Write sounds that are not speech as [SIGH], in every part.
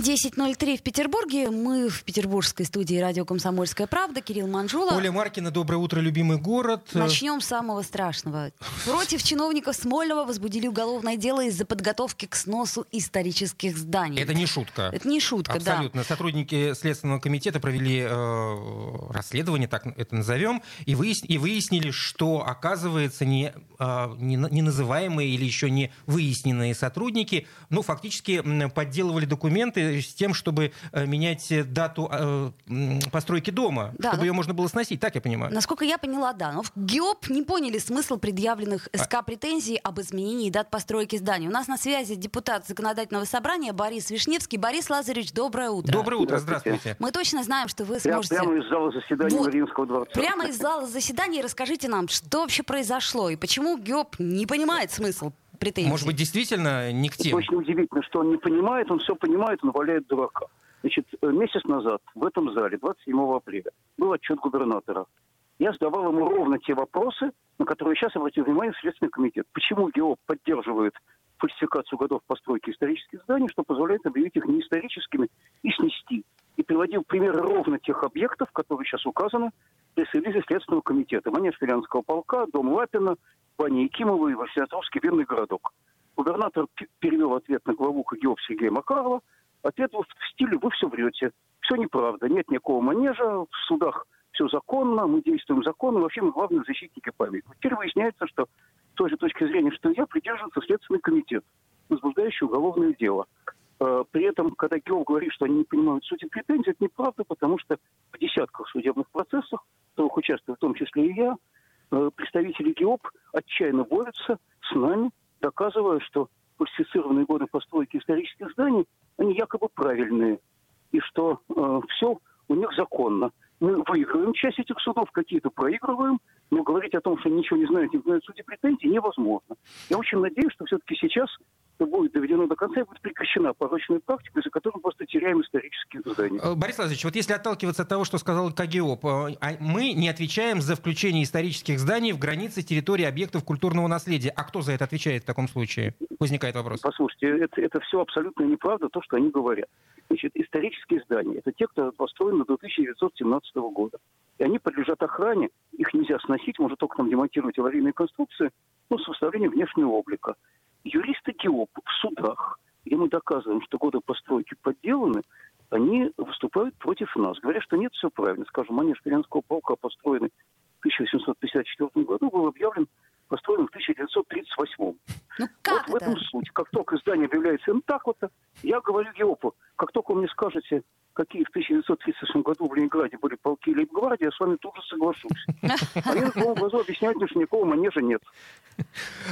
10.03 в Петербурге. Мы в петербургской студии радио «Комсомольская правда». Кирилл Манжула. Оля Маркина, доброе утро, любимый город. Начнем с самого страшного. Против чиновников Смольного возбудили уголовное дело из-за подготовки к сносу исторических зданий. Это не шутка. Это не шутка, Абсолютно. да. Сотрудники Следственного комитета провели э, расследование, так это назовем, и, выяс... и выяснили, что, оказывается, не, э, не, не называемые или еще не выясненные сотрудники, ну, фактически подделывали документы с тем, чтобы э, менять дату э, постройки дома, Да, чтобы ну- ее можно было сносить, так я понимаю. Насколько я поняла, да. Но в ГИОП не поняли смысл предъявленных А СК претензий об изменении дат постройки зданий. У нас на связи депутат Законодательного собрания Борис Вишневский. Борис Лазаревич, доброе утро. Доброе утро, Здравствуйте. здравствуйте. Мы точно знаем, что вы сможете... прямо из зала заседания Вот. Мариинского дворца. Прямо из зала заседания расскажите нам, что вообще произошло и почему ГИОП не понимает смысл претензий. Может быть, действительно не к тем? Очень удивительно, что он не понимает, он все понимает, он валяет дурака. Значит, э, месяц назад в этом зале, 27 апреля, был отчет губернатора. Я задавал ему ровно те вопросы, на которые сейчас обратил внимание Следственный комитет. Почему ГИОП поддерживает фальсификацию годов постройки исторических зданий, что позволяет объявить их неисторическими и снести. И приводил примеры ровно тех объектов, которые сейчас указаны в пресс-релизе Следственного комитета. Манеж Филянского полка, дом Лапина, Баня Якимова и Василиостровский винный городок. Губернатор перевел ответ на главу ХГИОП Сергея Макарова. Ответ был в стиле «Вы все врете». Все неправда. Нет никакого манежа. В судах все законно. Мы действуем законно. Вообще мы главные защитники памяти. Теперь выясняется, что с той же точки зрения, что я, придерживается Следственный комитет, возбуждающий уголовное дело. Э, При этом, когда ГИОП говорит, что они не понимают сути претензий, это неправда, потому что в десятках судебных процессах, в которых участвую в том числе и я, э, представители ГИОП отчаянно борются с нами, доказывая, что фальсифицированные годы постройки исторических зданий, они якобы правильные, и что все у них законно. Мы выигрываем часть этих судов, какие-то проигрываем, но говорить о том, что ничего не знают, не знают сути претензий, невозможно. Я очень надеюсь, что все-таки сейчас это будет доведено до конца и будет прекращена порочная практика, из-за которой мы просто теряем исторические здания. Э, Борис Лазаревич, вот если отталкиваться от того, что сказал КГИОП, э, а мы не отвечаем за включение исторических зданий в границы территории объектов культурного наследия. А кто за это отвечает в таком случае? Возникает вопрос. Послушайте, это, это все абсолютно неправда, то, что они говорят. Значит, исторические здания – это те, кто построены до 1917 года. И они подлежат охране, их нельзя сносить, можно только там демонтировать аварийные конструкции, ну, с внешнего облика. Юристы ГИОП в судах, где мы доказываем, что годы постройки подделаны, они выступают против нас. Говорят, что нет, все правильно. Скажем, манеж Филянского полка, построенный в 1854 году, был объявлен построенным в 1938. Ну Вот как в этом это? суть. Как только здание объявляется им так вот, я говорю ГИОПу, как только вы мне скажете, какие в 1938 году в Ленинграде были полки Лейбгвардии, я с вами тут же соглашусь. [LAUGHS] Они на твоем глазу объясняют что никакого манежа нет.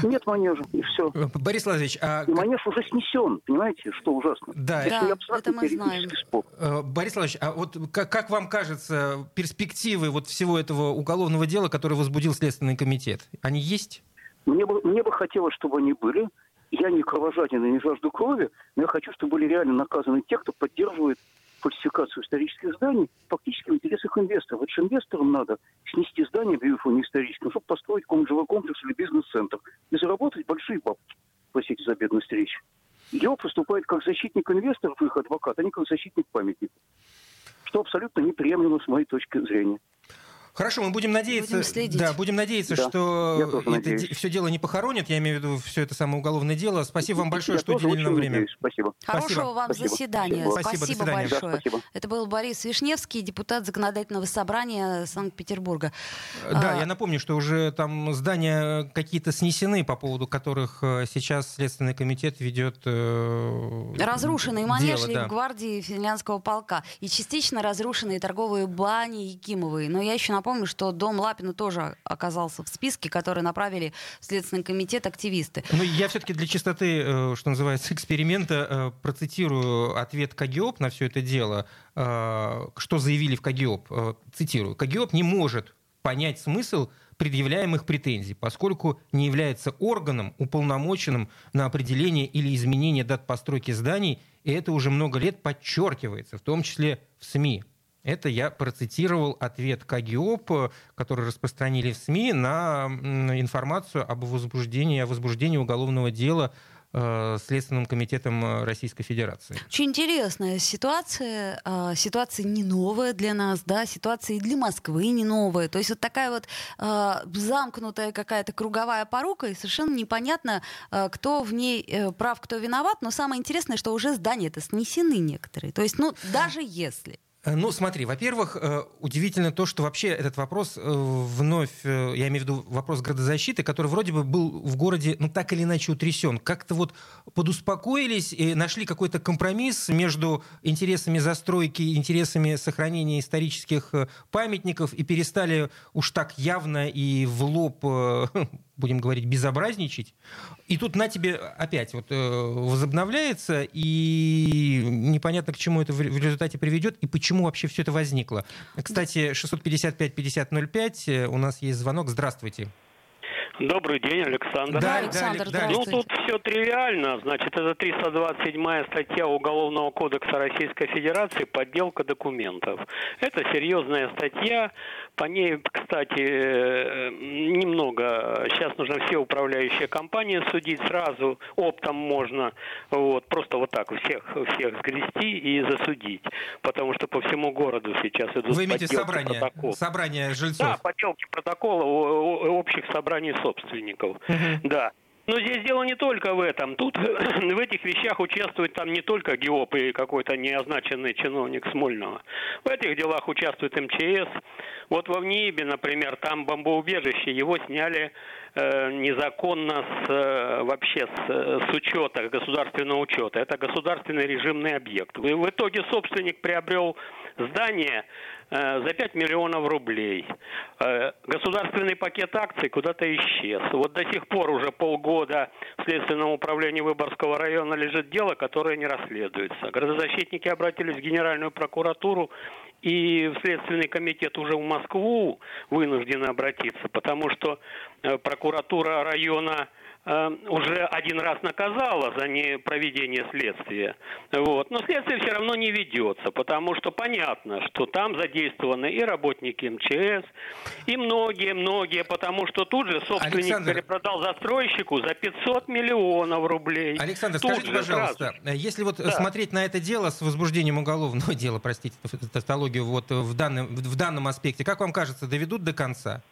Нет манежа, и все. Борис Лазаревич, а И манеж уже снесен, понимаете, что ужасно. Да. Здесь Да, не это мы знаем. спор. э, Борис Лазаревич, а вот как, как вам кажется, перспективы вот всего этого уголовного дела, которое возбудил Следственный комитет, они есть? Мне бы, мне бы хотелось, чтобы они были. Я не кровожаден и не жажду крови, но я хочу, чтобы были реально наказаны те, кто поддерживает фальсификацию исторических зданий фактически в интересах инвесторов. Это же инвесторам надо снести здание, объявив его неисторическим, чтобы построить какой-нибудь жилой комплекс или бизнес-центр и заработать большие бабки. Простите за бедность речи. ГИОП выступает как защитник инвесторов, их адвокат, а не как защитник памятников. Что абсолютно неприемлемо с моей точки зрения. Хорошо, мы будем надеяться, Будем следить. да, будем надеяться, Да, что это надеюсь. все дело не похоронят. Я имею в виду все это самое уголовное дело. Спасибо вам большое, Я что уделили нам время. надеюсь. Спасибо. Хорошего Спасибо. вам Спасибо. заседания. Спасибо. Спасибо, большое. Да, спасибо. Это был Борис Вишневский, депутат Законодательного собрания Санкт-Петербурга. Да, А, я напомню, что уже там здания какие-то снесены, по поводу которых э, сейчас Следственный комитет ведет э, Разрушенный манеж да. гвардии финляндского полка и частично разрушенные торговые бани Якимовые. Но я еще напомню, что дом Лапина тоже оказался в списке, который направили в Следственный комитет активисты. Ну, я все-таки для чистоты, э, что называется, эксперимента э, процитирую ответ КГИОП на все это дело, э, что заявили в КГИОП. Цитирую. КГИОП не может понять смысл предъявляемых претензий, поскольку не является органом, уполномоченным на определение или изменение дат постройки зданий, и это уже много лет подчеркивается, в том числе в СМИ. Это я процитировал ответ КГИОП, который распространили в СМИ на информацию об возбуждении, о возбуждении уголовного дела Э, Следственным комитетом э, Российской Федерации. Очень интересная ситуация. А, ситуация не новая для нас, да, ситуация и для Москвы не новая. То есть вот такая вот а, замкнутая какая-то круговая порука, и совершенно непонятно, а, кто в ней э, прав, кто виноват. Но самое интересное, что уже здания-то снесены некоторые. То есть, ну, даже если ну, смотри, во-первых, э, удивительно то, что вообще этот вопрос э, вновь, я имею в виду вопрос градозащиты, который вроде бы был в городе, ну, так или иначе утрясен. Как-то вот подуспокоились и нашли какой-то компромисс между интересами застройки интересами сохранения исторических памятников и перестали уж так явно и в лоб [LAUGHS] будем говорить, безобразничать. И тут на тебе опять вот э, возобновляется, и непонятно, к чему это в результате приведет, и почему вообще все это возникло. Кстати, 655-5005, э, у нас есть звонок. Здравствуйте. Добрый день, Александр. Да, Александр, да, Ну, тут все тривиально. Значит, это 327 статья Уголовного кодекса Российской Федерации «Подделка документов». Это серьезная статья. По ней, кстати, э, немного. Сейчас нужно все управляющие компании судить сразу. Оптом можно. Вот, просто вот так всех, всех сгрести и засудить. Потому что по всему городу сейчас идут Вы имеете собрание, протокол. собрание жильцов? Да, подделки протокола общих собраний собственников. Uh-huh. Да. Но здесь дело не только в этом. Тут [CLEARS THROAT] в этих вещах участвует там не только ГИОП и какой-то неозначенный чиновник Смольного. В этих делах участвует МЧС. Вот во ВНИИБе, например, там бомбоубежище, его сняли э, незаконно с, э, вообще с, с учета, государственного учета. Это государственный режимный объект. И в итоге собственник приобрел здание Э, за 5 миллионов рублей. Э, государственный пакет акций куда-то исчез. Вот до сих пор уже полгода в Следственном управлении Выборгского района лежит дело, которое не расследуется. Градозащитники обратились в Генеральную прокуратуру и в Следственный комитет уже в Москву вынуждены обратиться, потому что э, прокуратура района Э, уже один раз наказала за непроведение следствия. Вот. Но следствие все равно не ведется, потому что понятно, что там задействованы и работники МЧС, и многие-многие, потому что тут же собственник Александр... перепродал застройщику за 500 миллионов рублей. Александр, тут скажите, пожалуйста, сразу. если вот да. смотреть на это дело с возбуждением уголовного [LAUGHS] дела, простите, тавтологию, вот в данном, в данном аспекте, как вам кажется, доведут до конца?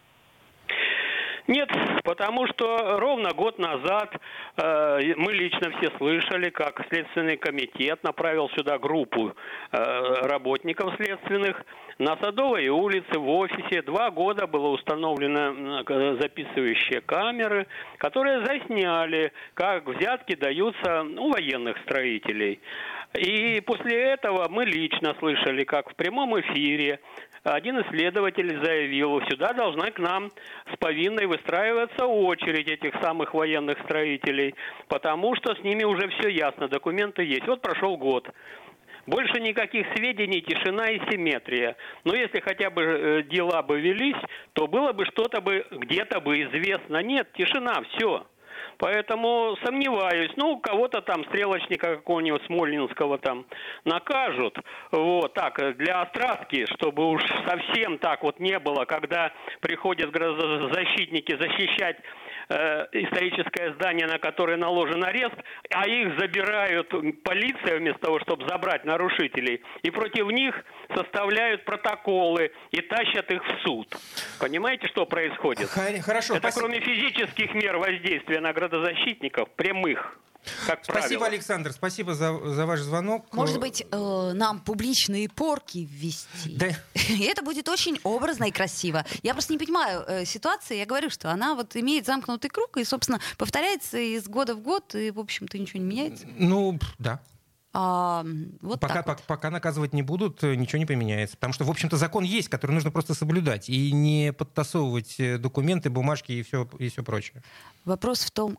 Нет, потому что ровно год назад э, мы лично все слышали, как Следственный комитет направил сюда группу э, работников следственных на Садовой улице в офисе. Два года было установлено э, записывающие камеры, которые засняли, как взятки даются у военных строителей. И после этого мы лично слышали, как в прямом эфире один исследователь заявил, сюда должна к нам с повинной выстраиваться очередь этих самых военных строителей, потому что с ними уже все ясно, документы есть. Вот прошел год. Больше никаких сведений, тишина и симметрия. Но если хотя бы э, дела бы велись, то было бы что-то бы где-то бы известно. Нет, тишина, все. Поэтому сомневаюсь. Ну, кого-то там, стрелочника какого-нибудь Смольнинского там накажут. Вот, так, для острастки, чтобы уж совсем так вот не было, когда приходят защитники защищать э, историческое здание, на которое наложен арест, а их забирают полиция вместо того, чтобы забрать нарушителей, и против них составляют протоколы и тащат их в суд. Понимаете, что происходит? Хорошо. Это спасибо. кроме физических мер воздействия на градозащитников, прямых, как спасибо, правило. Александр, спасибо за, за ваш звонок. Может быть, э, нам публичные порки ввести? Да. [LAUGHS] И это будет очень образно и красиво. Я просто не понимаю э, ситуации. Я говорю, что она вот имеет замкнутый круг и, собственно, повторяется из года в год, и, в общем-то, ничего не меняется. Ну, да. А, вот пока, так вот. пока наказывать не будут, э, ничего не поменяется. Потому что, в общем-то, закон есть, который нужно просто соблюдать и не подтасовывать э, документы, бумажки и все, и все прочее. Вопрос в том,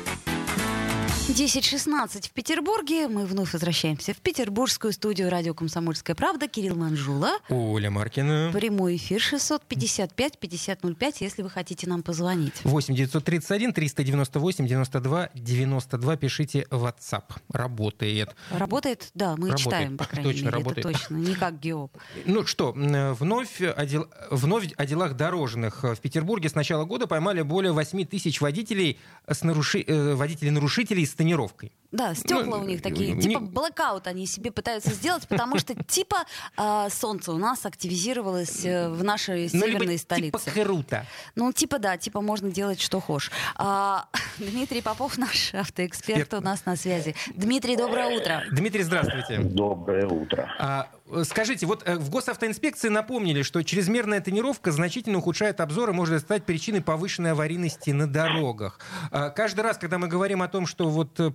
10.16 в Петербурге. Мы вновь возвращаемся в петербургскую студию радио «Комсомольская правда». Кирилл Манжула. Оля Маркина. Прямой эфир 655-5005, если вы хотите нам позвонить. 8 931 398 92 92. Пишите WhatsApp. Работает. Работает? Да, мы Работает. читаем, по крайней Точно мере. работает. Это точно, не как ГИОП. Ну что, вновь о, дел- вновь о делах дорожных. В Петербурге с начала года поймали более 8 тысяч водителей, с наруши- э, водителей-нарушителей с тонировкой. Да, стекла Ну, у них такие, не- типа блэкаут они себе пытаются сделать, потому что типа а, солнце у нас активизировалось э, в нашей Ну, северной типа столице. круто. Ну, типа, да, типа можно делать, что хочешь. А, [LAUGHS] Дмитрий Попов, наш автоэксперт, Эксперт. у нас на связи. Дмитрий, доброе утро. Дмитрий, здравствуйте. Доброе утро. А, э, скажите, вот э, в госавтоинспекции напомнили, что чрезмерная тонировка значительно ухудшает обзор и может стать причиной повышенной аварийности на дорогах. А, Каждый раз, когда мы говорим о том, что вот э,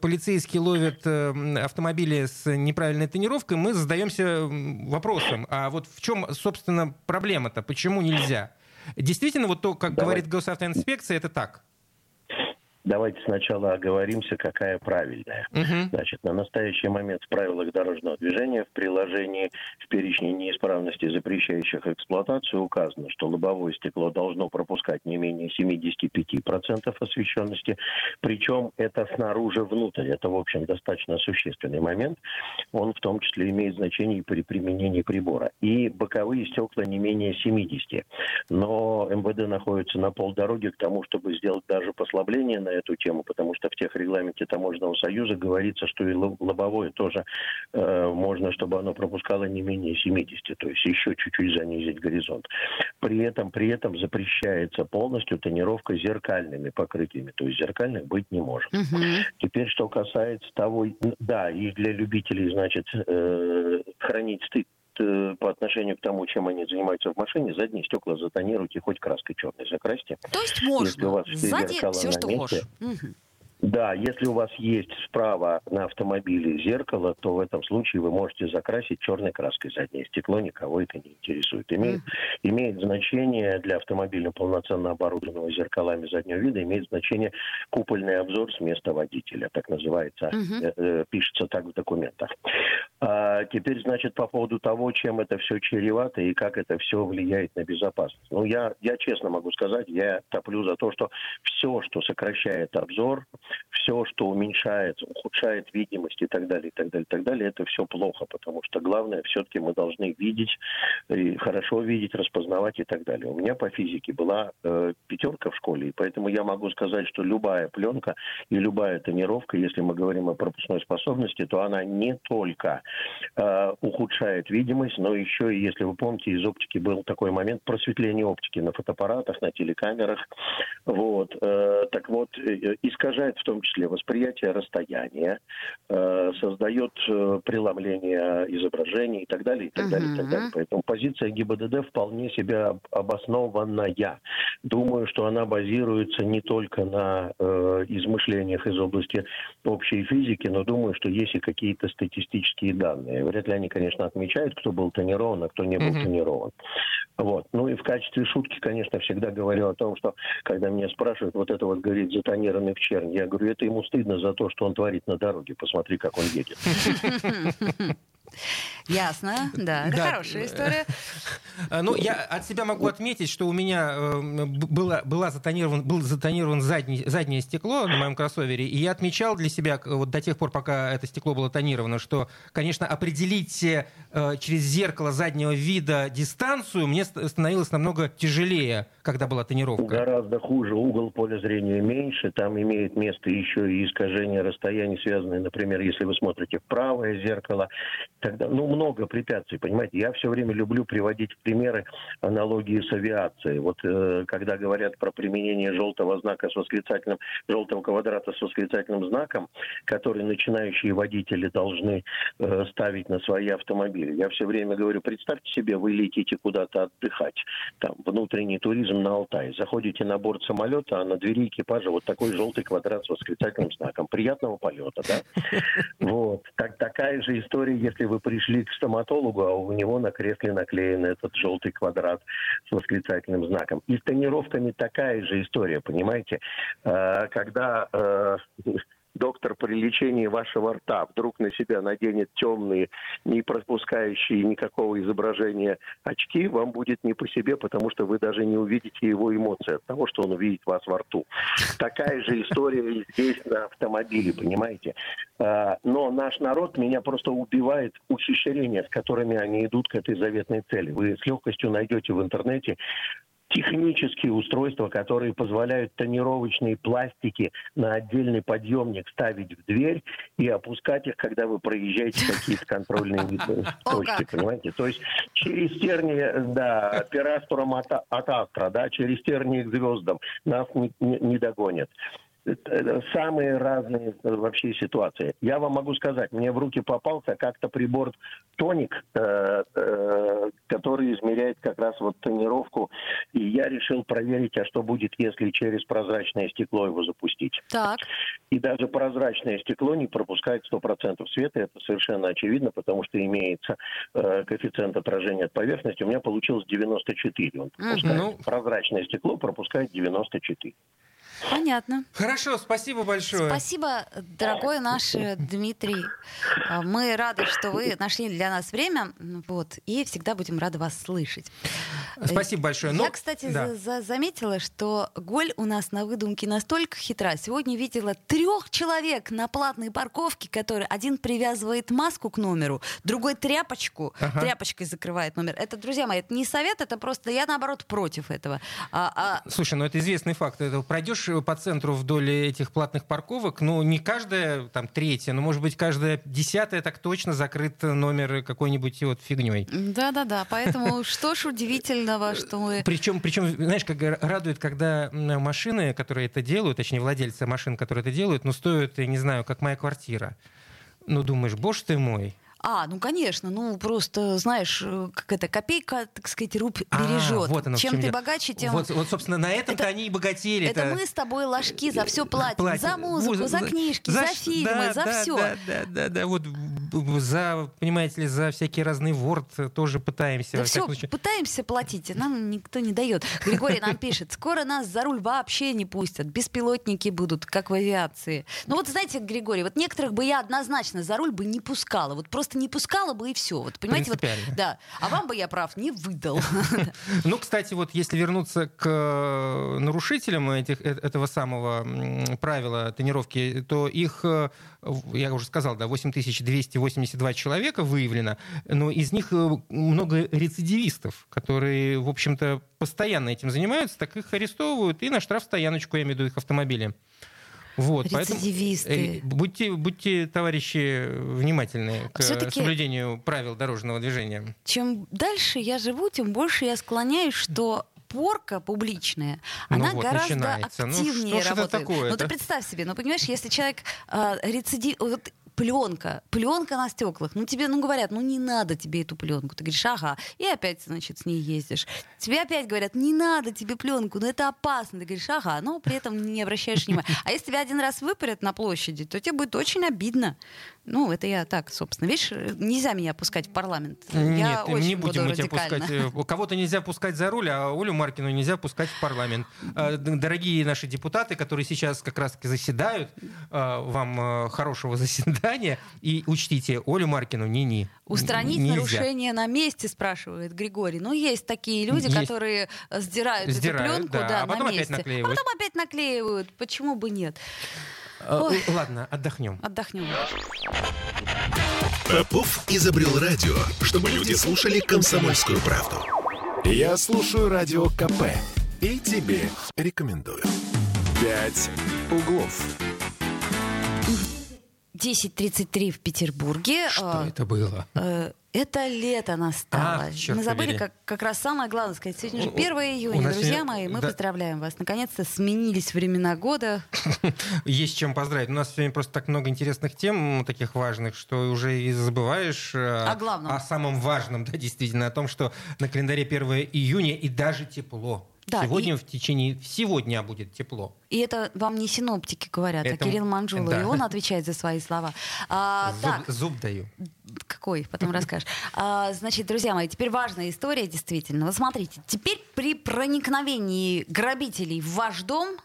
полицейские ловят э, автомобили с неправильной тонировкой, мы задаемся вопросом, а вот в чем, собственно, проблема-то? Почему нельзя? Действительно, вот то, как Давай. говорит госавтоинспекция, это так? Давайте сначала оговоримся, какая правильная. Мгм. Значит, на настоящий момент в правилах дорожного движения в приложении в перечне неисправностей, запрещающих эксплуатацию, указано, что лобовое стекло должно пропускать не менее 75% освещенности. Причем это снаружи внутрь. Это, в общем, достаточно существенный момент. Он в том числе имеет значение и при применении прибора. И боковые стекла не менее 70. Но МВД находится на полдороги к тому, чтобы сделать даже послабление на эту тему, потому что в тех регламенте Таможенного союза говорится, что и ло- лобовое тоже э, можно, чтобы оно пропускало не менее 70, то есть еще чуть-чуть занизить горизонт. При этом, при этом запрещается полностью тонировка зеркальными покрытиями, то есть зеркальных быть не может. Мгм. Теперь, что касается того, да, и для любителей, значит, э, хранить стыд э, по отношению к тому, чем они занимаются в машине, задние стекла затонируйте, хоть краской черной закрасьте. То есть Если у можно. вас все Сзади все, на что. Мгм. Да, если у вас есть справа на автомобиле зеркало, то в этом случае вы можете закрасить черной краской заднее стекло, никого это не интересует. Имеет, имеет значение для автомобиля полноценно оборудованного зеркалами заднего вида, имеет значение купольный обзор с места водителя, так называется, э, э, пишется так в документах. А, теперь, значит, по поводу того, чем это все чревато и как это все влияет на безопасность. Ну, я, я честно могу сказать, я топлю за то, что все, что сокращает обзор, все, что уменьшает, ухудшает видимость и так далее, и так далее, и так далее, это все плохо, потому что главное, все-таки мы должны видеть, и хорошо видеть, распознавать и так далее. У меня по физике была э, пятерка в школе, и поэтому я могу сказать, что любая пленка и любая тонировка, если мы говорим о пропускной способности, то она не только э, ухудшает видимость, но еще если вы помните, из оптики был такой момент просветления оптики на фотоаппаратах, на телекамерах. Вот. э, так вот, э, искажает в том числе восприятие расстояния, э, создает э, преломление изображений и так далее, и так далее, и так далее. Поэтому позиция ГИБДД вполне себе об- обоснованная. Думаю, что она базируется не только на э, измышлениях из области общей физики, но думаю, что есть и какие-то статистические данные. Вряд ли они, конечно, отмечают, кто был тонирован, а кто не был Мгм. тонирован. Вот. Ну и в качестве шутки, конечно, всегда говорю о том, что когда меня спрашивают, вот это вот, говорит, затонированный в чернь, я говорю, это ему стыдно за то, что он творит на дороге, посмотри, как он едет. [LAUGHS] Ясно, да, это Да. хорошая история. А, Ну, я от себя могу отметить, что у меня э, было, была затонирован, был затонирован задний, заднее стекло на моем кроссовере, и я отмечал для себя, вот до тех пор, пока это стекло было тонировано, что, конечно, определить э, через зеркало заднего вида дистанцию мне ст- становилось намного тяжелее, когда была тонировка. Гораздо хуже, угол поля зрения меньше, там имеет место еще и искажение расстояний, связанные, например, если вы смотрите в правое зеркало, тогда, ну, много препятствий, понимаете. Я все время люблю приводить примеры аналогии с авиацией. Вот э, когда говорят про применение желтого знака с восклицательным, желтого квадрата с восклицательным знаком, который начинающие водители должны э, ставить на свои автомобили. Я все время говорю, представьте себе, вы летите куда-то отдыхать, там, внутренний туризм на Алтай. Заходите на борт самолета, а на двери экипажа вот такой желтый квадрат с восклицательным знаком. Приятного полета, да? [LAUGHS] Вот. Так, такая же история, если вы пришли к стоматологу, а у него на кресле наклеен этот желтый квадрат с восклицательным знаком. И с тонировками такая же история, понимаете? Э, Когда э, доктор при лечении вашего рта вдруг на себя наденет темные, не пропускающие никакого изображения очки, вам будет не по себе, потому что вы даже не увидите его эмоции от того, что он увидит вас во рту. Такая же история здесь на автомобиле, понимаете? А, но наш народ меня просто убивает ухищрения, с которыми они идут к этой заветной цели. Вы с легкостью найдете в интернете технические устройства, которые позволяют тонировочные пластики на отдельный подъемник ставить в дверь и опускать их, когда вы проезжаете [LAUGHS] какие-то контрольные точки, понимаете? То есть через тернии, да, пирастуром от, от астра, да, через тернии к звездам нас не, не, самые разные вообще ситуации. Я вам могу сказать, мне в руки попался как-то прибор тоник, э, э, который измеряет как раз вот тонировку, и я решил проверить, а что будет, если через прозрачное стекло его запустить. Так. И даже прозрачное стекло не пропускает 100% света, это совершенно очевидно, потому что имеется э, коэффициент отражения от поверхности. У меня получилось 94. Он пропускает. Угу. Прозрачное стекло пропускает 94. Понятно. Хорошо, спасибо большое. Спасибо, дорогой наш э, Дмитрий. А, мы рады, что вы нашли для нас время, вот, и всегда будем рады вас слышать. Спасибо большое. Я, ну, кстати, да. -за заметила, что Голь у нас на выдумке настолько хитра. Сегодня видела трех человек на платной парковке, которые один привязывает маску к номеру, другой тряпочку, ага. тряпочкой закрывает номер. Это, друзья мои, это не совет, это просто я наоборот против этого. А, а... Слушай, ну это известный факт. Это пройдешь идешь по центру вдоль этих платных парковок, ну, не каждая, там, третья, но, может быть, каждая десятая так точно закрыт номер какой-нибудь вот фигней. Да-да-да, поэтому [LAUGHS] что ж удивительного, что мы... Причем, причем, знаешь, как радует, когда машины, которые это делают, точнее, владельцы машин, которые это делают, ну, стоят, я не знаю, как моя квартира. Ну, думаешь, боже ты мой, а, ну конечно, ну просто знаешь, э, как это копейка, так сказать, рубь бережет. А, вот оно, чем, чем ты я... богаче, тем. Вот, вот, собственно, на этом-то это, они и богатели. Это мы с тобой ложки за все платим, платим. за музыку, за, за книжки, за, за фильмы, да, за да, все. Да, да, да, да, вот за, понимаете ли, за всякие разные ворд тоже пытаемся. Да все, пытаемся платить, нам никто не дает. Григорий нам [LAUGHS] пишет, скоро нас за руль вообще не пустят, беспилотники будут, как в авиации. Ну вот знаете, Григорий, вот некоторых бы я однозначно за руль бы не пускала, вот просто не пускала бы и все. Вот понимаете, вот, да. А вам бы я прав не выдал. [LAUGHS] Ну, кстати, вот если вернуться к э, нарушителям этих, э, этого самого правила тренировки, то их, э, я уже сказал, да, 8282 человека выявлено, но из них много рецидивистов, которые, в общем-то, постоянно этим занимаются, так их арестовывают и на штрафстояночку, я имею в виду их автомобили. Вот, Рецидивисты. Поэтому, будьте, будьте, товарищи, внимательны к соблюдению правил дорожного движения. Чем дальше я живу, тем больше я склоняюсь, что порка публичная, ну она вот, гораздо ну активнее ну, работает. Такое, ну ты представь себе, ну понимаешь, если человек э, рецидив, вот пленка, пленка на стеклах. Ну, тебе, ну, говорят, ну, не надо тебе эту пленку. Ты говоришь, ага, и опять, значит, с ней ездишь. Тебе опять говорят, не надо тебе пленку, ну, это опасно. Ты говоришь, ага, но при этом не обращаешь внимания. А если тебя один раз выпарят на площади, то тебе будет очень обидно. Ну, это я так, собственно. Видишь, нельзя меня пускать в парламент. Нет, я не будем мы тебя пускать. Э, кого-то нельзя пускать за руль, а Олю Маркину нельзя пускать в парламент. А, дорогие наши депутаты, которые сейчас как раз заседают, вам э, хорошего заседания. И учтите, Олю Маркину ни-ни. Устранить нельзя. нарушение на месте, спрашивает Григорий. Ну, есть такие люди, есть. которые сдирают, сдирают эту пленку да, да, а потом на опять месте. наклеивают. А потом опять наклеивают. Почему бы нет? Э, Ой. Ладно, отдохнем. Отдохнем. Попов изобрел радио, чтобы люди слушали комсомольскую правду. Я слушаю радио КП и тебе рекомендую. «Пять углов». 10.33 в Петербурге. Что а, это было? Э, это лето настало. А, мы забыли как, как раз самое главное сказать. Сегодня же 1 июня, друзья сегодня... мои. Мы да. поздравляем вас. Наконец-то сменились времена года. [LAUGHS] Есть чем поздравить. У нас сегодня просто так много интересных тем, таких важных, что уже и забываешь э, о, главном. о самом важном, да, действительно, о том, что на календаре 1 июня и даже тепло. Да, сегодня и... в течение всего дня будет тепло. И это вам не синоптики говорят, а это... а Кирилл Манжула, да. и он отвечает за свои слова. А, зуб, так. зуб даю. Какой? Потом расскажешь. А, значит, друзья мои, теперь важная история, действительно. Вот смотрите, теперь при проникновении грабителей в ваш дом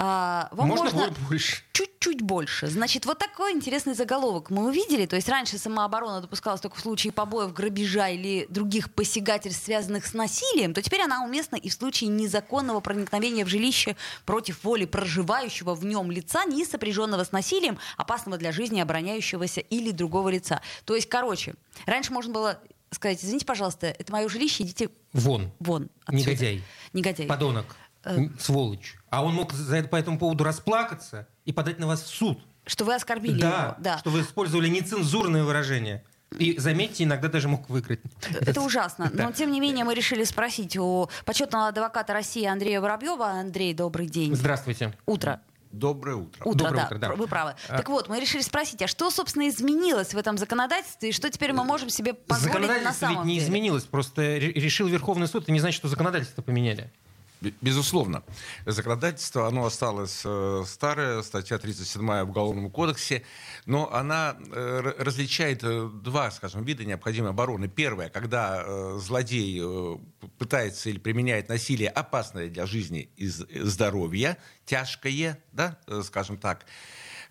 А, вам Можно можно, больше. чуть-чуть больше. Значит, вот такой интересный заголовок мы увидели. То есть раньше самооборона допускалась только в случае побоев, грабежа или других посягательств, связанных с насилием, то теперь она уместна и в случае незаконного проникновения в жилище против воли проживающего в нем лица, не сопряженного с насилием, опасного для жизни обороняющегося или другого лица. То есть, короче, раньше можно было сказать, извините, пожалуйста, это мое жилище, идите Вон. вон. отсюда». Негодяй. Негодяй. Подонок. Э. Сволочь. А он мог за это, по этому поводу расплакаться и подать на вас в суд. Что вы оскорбили да, его. Да. что вы использовали нецензурное выражение. И, заметьте, иногда даже мог выиграть. Это ужасно. [LAUGHS] Но, тем не менее, мы решили спросить у почетного адвоката России Андрея Воробьева. Андрей, добрый день. Здравствуйте. Утро. Доброе утро. Утро, Доброе да, утро, да. вы правы. А. Так вот, мы решили спросить, а что, собственно, изменилось в этом законодательстве, и что теперь мы можем себе позволить на Законодательство ведь самом не деле? изменилось, просто ре- решил Верховный суд, это не значит, что законодательство поменяли. Бе- Безусловно. Законодательство, оно осталось э, старое, статья 37 в Уголовном кодексе, но она э, различает э, два, скажем, вида необходимой обороны. Первое, когда злодей пытается или применяет насилие, опасное для жизни и здоровья, тяжкое, да, скажем так.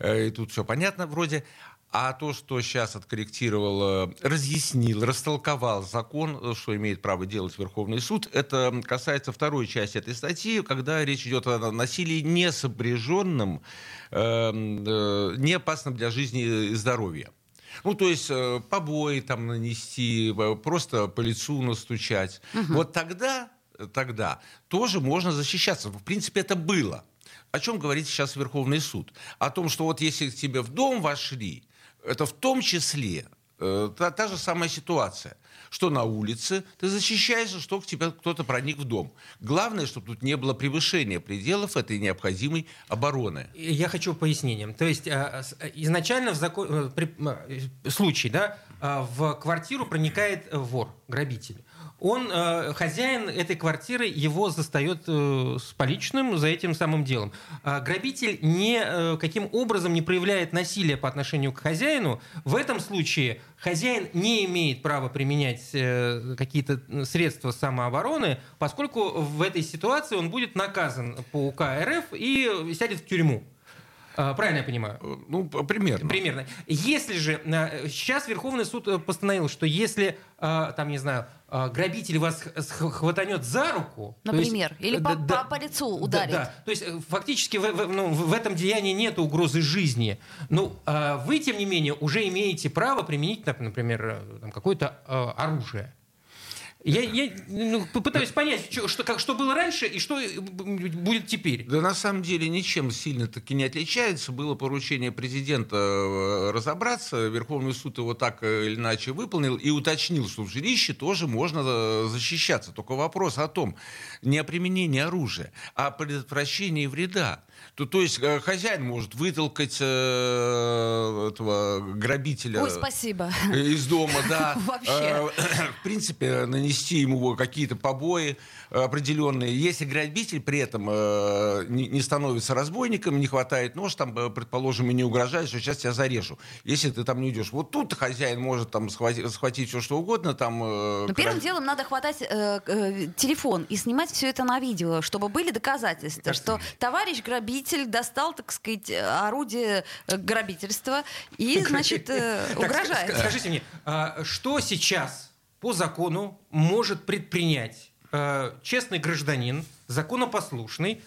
И тут все понятно вроде. А то, что сейчас откорректировал, э, разъяснил, растолковал закон, э, что имеет право делать Верховный суд, это касается второй части этой статьи, когда речь идет о насилии не сопряженном, э, э, не опасном для жизни и здоровья. Ну, то есть э, побои там нанести, просто по лицу настучать. Вот тогда, тогда тоже можно защищаться. В принципе, это было. О чем говорит сейчас Верховный суд? О том, что вот если к тебе в дом вошли, это в том числе э, та, та же самая ситуация, что на улице ты защищаешься, что к тебе кто-то проник в дом. Главное, чтобы тут не было превышения пределов этой необходимой обороны. Я хочу пояснением. То есть э, э, изначально в закон, э, при- э, да, э, в квартиру проникает вор, грабитель. Он, э, хозяин этой квартиры, его застает э, с поличным за этим самым делом. А грабитель не, э, каким образом не проявляет насилие по отношению к хозяину. В этом случае хозяин не имеет права применять э, какие-то средства самообороны, поскольку в этой ситуации он будет наказан по УК РФ и сядет в тюрьму. А, Правильно я понимаю? Э, Ну, примерно. Примерно. Если же сейчас Верховный суд э, постановил, что если э, там не знаю э, грабитель вас хватанет за руку, то есть- Например, или э, по, да- по- по лицу да, ударит. да. То есть фактически в, в- ну, в этом деянии нет угрозы жизни. Ну, а вы, тем не менее, уже имеете право применить, например, какое-то оружие. Я, я ну, пытаюсь понять, чё- что, как, что было раньше и что э, будет теперь. Да на самом деле ничем сильно таки не отличается. Было поручение президента э, разобраться. Верховный суд его так э, или иначе выполнил и уточнил, что в жилище тоже можно защищаться. Только вопрос о том, не о применении оружия, а о предотвращении вреда. То, то есть э, хозяин может вытолкать э, этого грабителя Ой, спасибо. из дома, да. [LAUGHS] Вообще. Э, [CLEARS THROAT] В принципе, нанести ему какие-то побои определенные. Если грабитель при этом э, не не становится разбойником, не хватает нож, там, предположим, и не угрожает, что сейчас тебя зарежу. Если ты там не идешь. Вот тут хозяин может там схватить, схватить все, что угодно. Там, э, Но первым делом надо хватать э, э, телефон и снимать все это на видео, чтобы были доказательства, что товарищ грабитель достал, так сказать, орудие э, грабительства и, [LAUGHS] значит, э, угрожает. ска- Скажите мне, а что сейчас по закону может предпринять э, честный гражданин, законопослушный,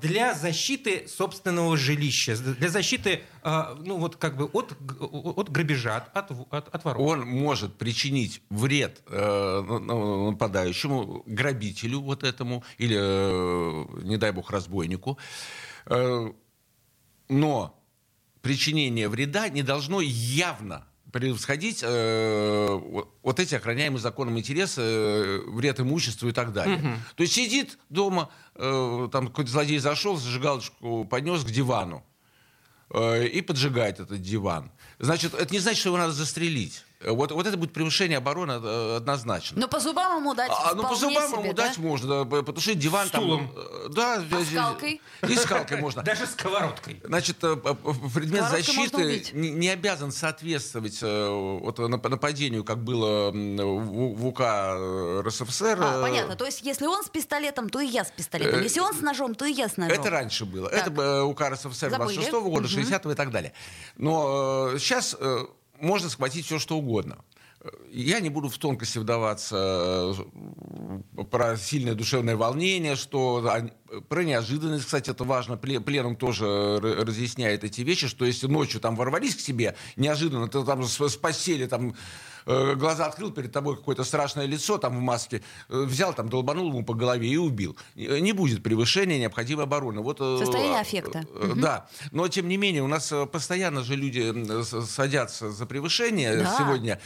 для защиты собственного жилища, для защиты, э, ну вот как бы от, от грабежа, от, от, от- воров? Он может причинить вред э, ну, ну, нападающему, грабителю вот этому, или, э, не дай бог, разбойнику. Э, но причинение вреда не должно явно превосходить э, вот, эти охраняемые законом интересы, э, вред имуществу и так далее. То есть сидит дома, э, там какой-то злодей зашел, зажигалочку поднес к дивану э, и поджигает этот диван. Значит, это не значит, что его надо застрелить. Вот, вот это будет превышение обороны э, однозначно. Но по зубам ему дать А, ну, по зубам себе, ему да? дать можно, да, потушить диван Стулом. там. э, Да, А скалкой? И скалкой можно. [LAUGHS] Даже сковородкой. Значит, э, предмет защиты не, обязан соответствовать э, вот, нап- нападению, как было в, УК э, РСФСР. А, э, понятно. То есть, если он с пистолетом, то и я с пистолетом. Э, Если он с ножом, то и я с ножом. Это раньше было. Так. Это э, УК РСФСР Забыли. 26 года, Мгм. 60 и так далее. Но сейчас можно схватить все, что угодно. Я не буду в тонкости вдаваться э, про сильное душевное волнение, что про неожиданность, кстати, это важно. Пле- Пленум тоже р- разъясняет эти вещи, что если ночью там ворвались к себе, неожиданно ты там с, постели там э, глаза открыл, перед тобой какое-то страшное лицо там в маске, э, взял там, долбанул ему по голове и убил. Э, Не будет превышения необходимой обороны. Вот, э, Состояние э, аффекта. э, Да. Но, тем не менее, у нас э, постоянно же люди садятся за превышение Да. сегодня.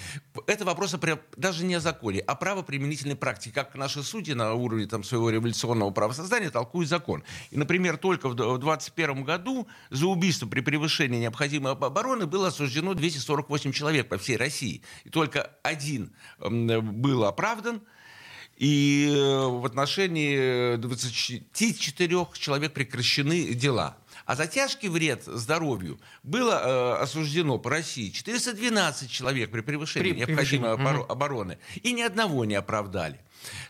Это вопрос даже не о законе, а правоприменительной практике. Как наши судьи на уровне там, своего революционного правосоздания толкуют закон. И, например, только в 2021 году за убийство при превышении необходимой об- обороны было осуждено 248 человек по всей России. И только один был оправдан, и э, в отношении 24 человек прекращены дела. А за тяжкий вред здоровью было э, осуждено по России 412 человек при превышении При необходимой превышении, оборо- обороны. И ни одного не оправдали.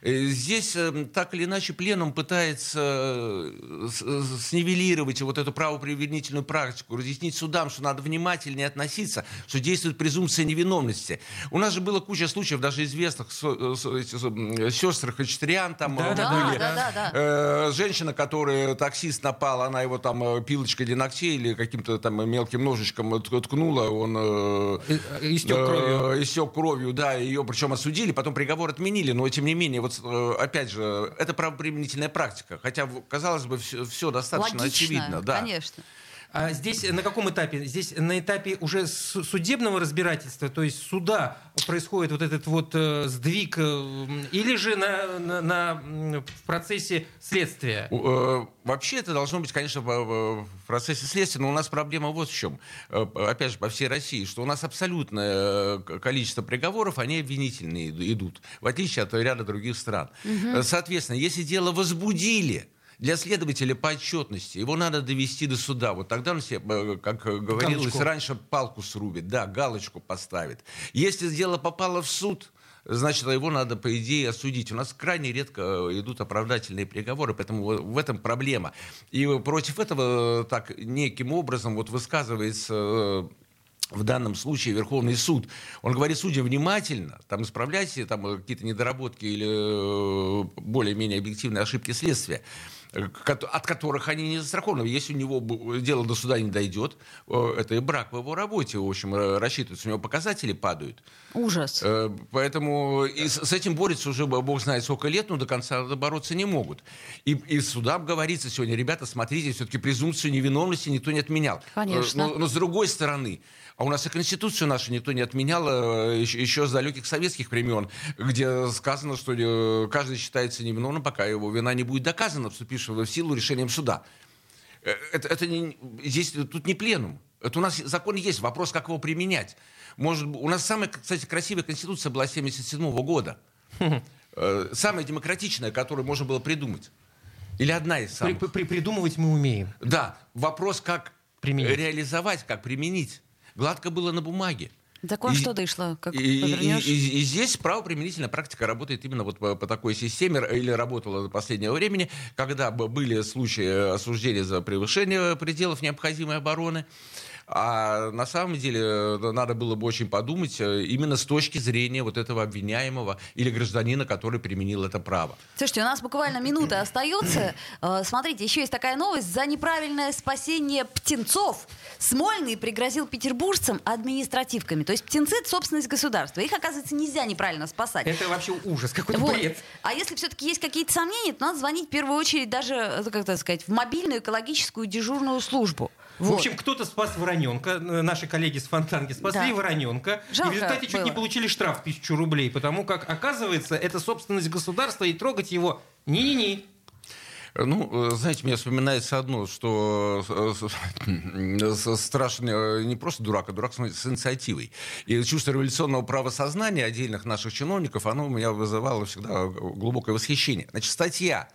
Э, Здесь э, так или иначе пленум пытается э, с- снивелировать вот эту правоприменительную практику, разъяснить судам, что надо внимательнее относиться, что действует презумпция невиновности. У нас же было куча случаев, даже известных, сестры Хачатурян там Да, э, да, Да, были. да, да, да. Э, женщина, которая таксист напал, она его там э, пилочкой для ногтей или каким-то там мелким ножичком ткнула, он э, Э, э, истек кровью. э, истек кровью, да, ее причем осудили, потом приговор отменили, но тем не менее, вот э, опять же, это правоприменительная практика, хотя казалось бы все, достаточно Логично, очевидно, да. конечно. А здесь на каком этапе? Здесь на этапе уже су- судебного разбирательства, то есть суда происходит вот этот вот э, сдвиг, э, или же на, на- на, в процессе следствия? Э, Вообще это должно быть, конечно, в- процессе следствия, но у нас проблема вот в чем. Опять же, по всей России, что у нас абсолютное количество приговоров, они обвинительные иду- идут, в отличие от ряда других стран. Э, Соответственно, если дело возбудили, для следователя по отчетности его надо довести до суда. Вот тогда он себе, э, как говорилось Галочку. раньше, палку срубит, да, галочку поставит. Если дело попало в суд, значит, его надо, по идее, осудить. У нас крайне редко э, идут оправдательные приговоры, поэтому в этом проблема. И против этого э, так неким образом вот высказывается в данном случае Верховный суд. Он говорит судьям внимательно, там исправляйте там, какие-то недоработки или более-менее объективные ошибки следствия от которых они не застрахованы. Если у него дело до суда не дойдет, э, это и брак в его работе, в общем, рассчитывается. У него показатели падают. Ужас. Э, Поэтому и с этим борется уже бог знает сколько лет, но до конца бороться не могут. И, и судам говорится сегодня, ребята, смотрите, все-таки презумпцию невиновности никто не отменял. Конечно. Э, Но, но с другой стороны, а у нас и Конституцию нашу никто не отменял еще, еще с далеких советских времен, где сказано, что каждый считается невиновным, пока его вина не будет доказана, вступившего в силу решением суда. Э, Это, это не, здесь тут не пленум. Это у нас закон есть, вопрос, как его применять. Может, у нас самая, кстати, красивая конституция была 77 года. Э, Самая демократичная, которую можно было придумать. Или одна из При- самых. при- придумывать мы умеем. Да, вопрос, как Применить. реализовать, как применить. Гладко было на бумаге. Закон И- что дышло, как и, и- и- и здесь правоприменительная практика работает именно вот по, по такой системе, или работала до последнего времени, когда были случаи осуждения за превышение пределов необходимой обороны. А на самом деле э, надо было бы очень подумать э, именно с точки зрения вот этого обвиняемого или гражданина, который применил это право. Слушайте, у нас буквально минута остается. Э, Смотрите, еще есть такая новость. За неправильное спасение птенцов Смольный пригрозил петербуржцам административками. То есть птенцы — это собственность государства. Их, оказывается, нельзя неправильно спасать. Это вообще ужас, какой-то Вот. бред. А если все-таки есть какие-то сомнения, то надо звонить в первую очередь даже, как это сказать, в мобильную экологическую дежурную службу. В Вот. общем, кто-то спас вороненка, э, наши коллеги с Фонтанки спасли Да. вороненка, и Жалко в результате чуть не было. получили штраф в тысячу рублей, потому как, оказывается, это собственность государства, и трогать его не-не-не. Ну, знаете, мне вспоминается одно, что страшный не просто дурак, а дурак с инициативой. И чувство революционного правосознания отдельных наших чиновников, оно у меня вызывало всегда глубокое восхищение. Значит, статья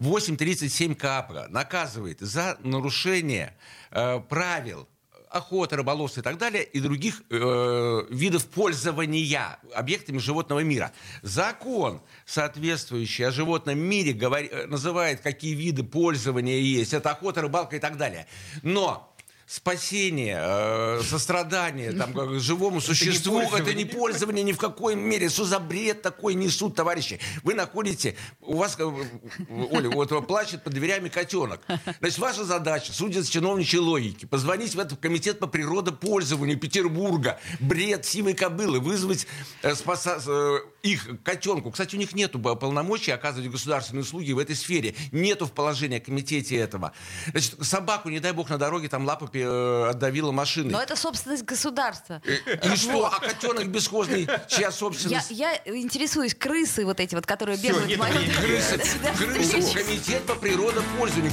8.37 КАПРА наказывает за нарушение э, правил охоты, рыболовства и так далее, и других э, видов пользования объектами животного мира. Закон, соответствующий о животном мире, говор, э, называет, какие виды пользования есть. Это охота, рыбалка и так далее. Но спасение, э, сострадание [LAUGHS] там, как, живому существу, это не, пользование ни в какой мере. Что за бред такой несут, товарищи? Вы находите, у вас, э, Оля, вот плачет под дверями котенок. Значит, ваша задача, судя с чиновничьей логики, позвонить в этот комитет по природопользованию Петербурга, бред сивой кобылы, вызвать э, спаса, э, их котенку. Кстати, у них нету полномочий оказывать государственные услуги в этой сфере. Нету в положении комитете этого. Значит, собаку, не дай бог, на дороге там лапы э, отдавила машины. Но это собственность государства. И что? А котенок бесхозный, чья собственность? Я, я интересуюсь, крысы вот эти вот, которые бегают в моем... Крысы, [LAUGHS] крысы, комитет по природопользованию.